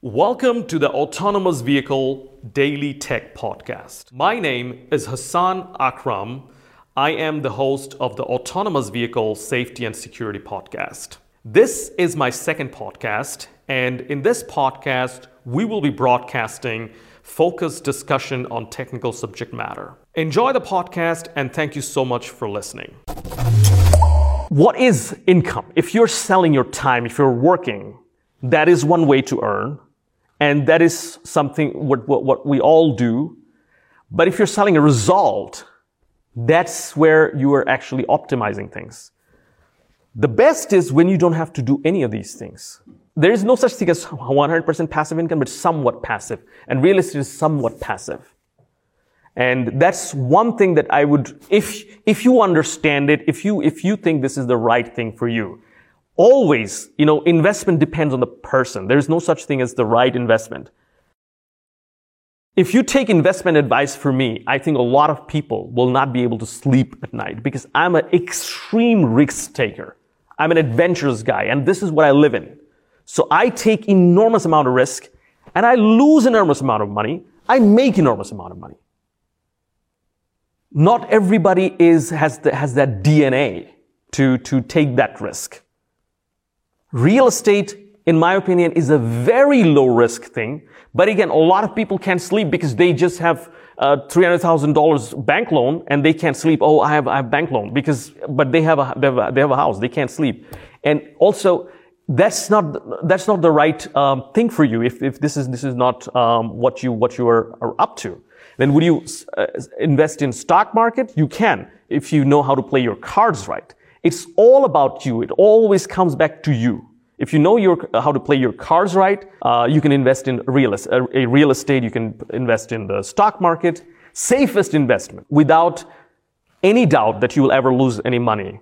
Welcome to the Autonomous Vehicle Daily Tech Podcast. My name is Hassan Akram. I am the host of the Autonomous Vehicle Safety and Security Podcast. This is my second podcast, and in this podcast, we will be broadcasting focused discussion on technical subject matter. Enjoy the podcast, and thank you so much for listening. What is income? If you're selling your time, if you're working, that is one way to earn. And that is something what, what, what we all do. But if you're selling a result, that's where you are actually optimizing things. The best is when you don't have to do any of these things. There is no such thing as 100% passive income, but somewhat passive. And real estate is somewhat passive. And that's one thing that I would, if, if you understand it, if you, if you think this is the right thing for you, always, you know, investment depends on the person. There is no such thing as the right investment. If you take investment advice from me, I think a lot of people will not be able to sleep at night because I'm an extreme risk taker. I'm an adventurous guy and this is what I live in. So I take enormous amount of risk and I lose enormous amount of money. I make enormous amount of money. Not everybody is, has, the, has that DNA to, to take that risk. Real estate, in my opinion, is a very low risk thing. But again, a lot of people can't sleep because they just have uh, $300,000 bank loan and they can't sleep. Oh, I have, I have bank loan because, but they have a, they have a, they have a house. They can't sleep. And also, that's not, that's not the right, um, thing for you if, if this is, this is not, um, what you, what you are, are up to. Then would you uh, invest in stock market? You can if you know how to play your cards right. It's all about you. It always comes back to you. If you know your, how to play your cards right, uh, you can invest in real, uh, a real estate, you can invest in the stock market. Safest investment without any doubt that you will ever lose any money.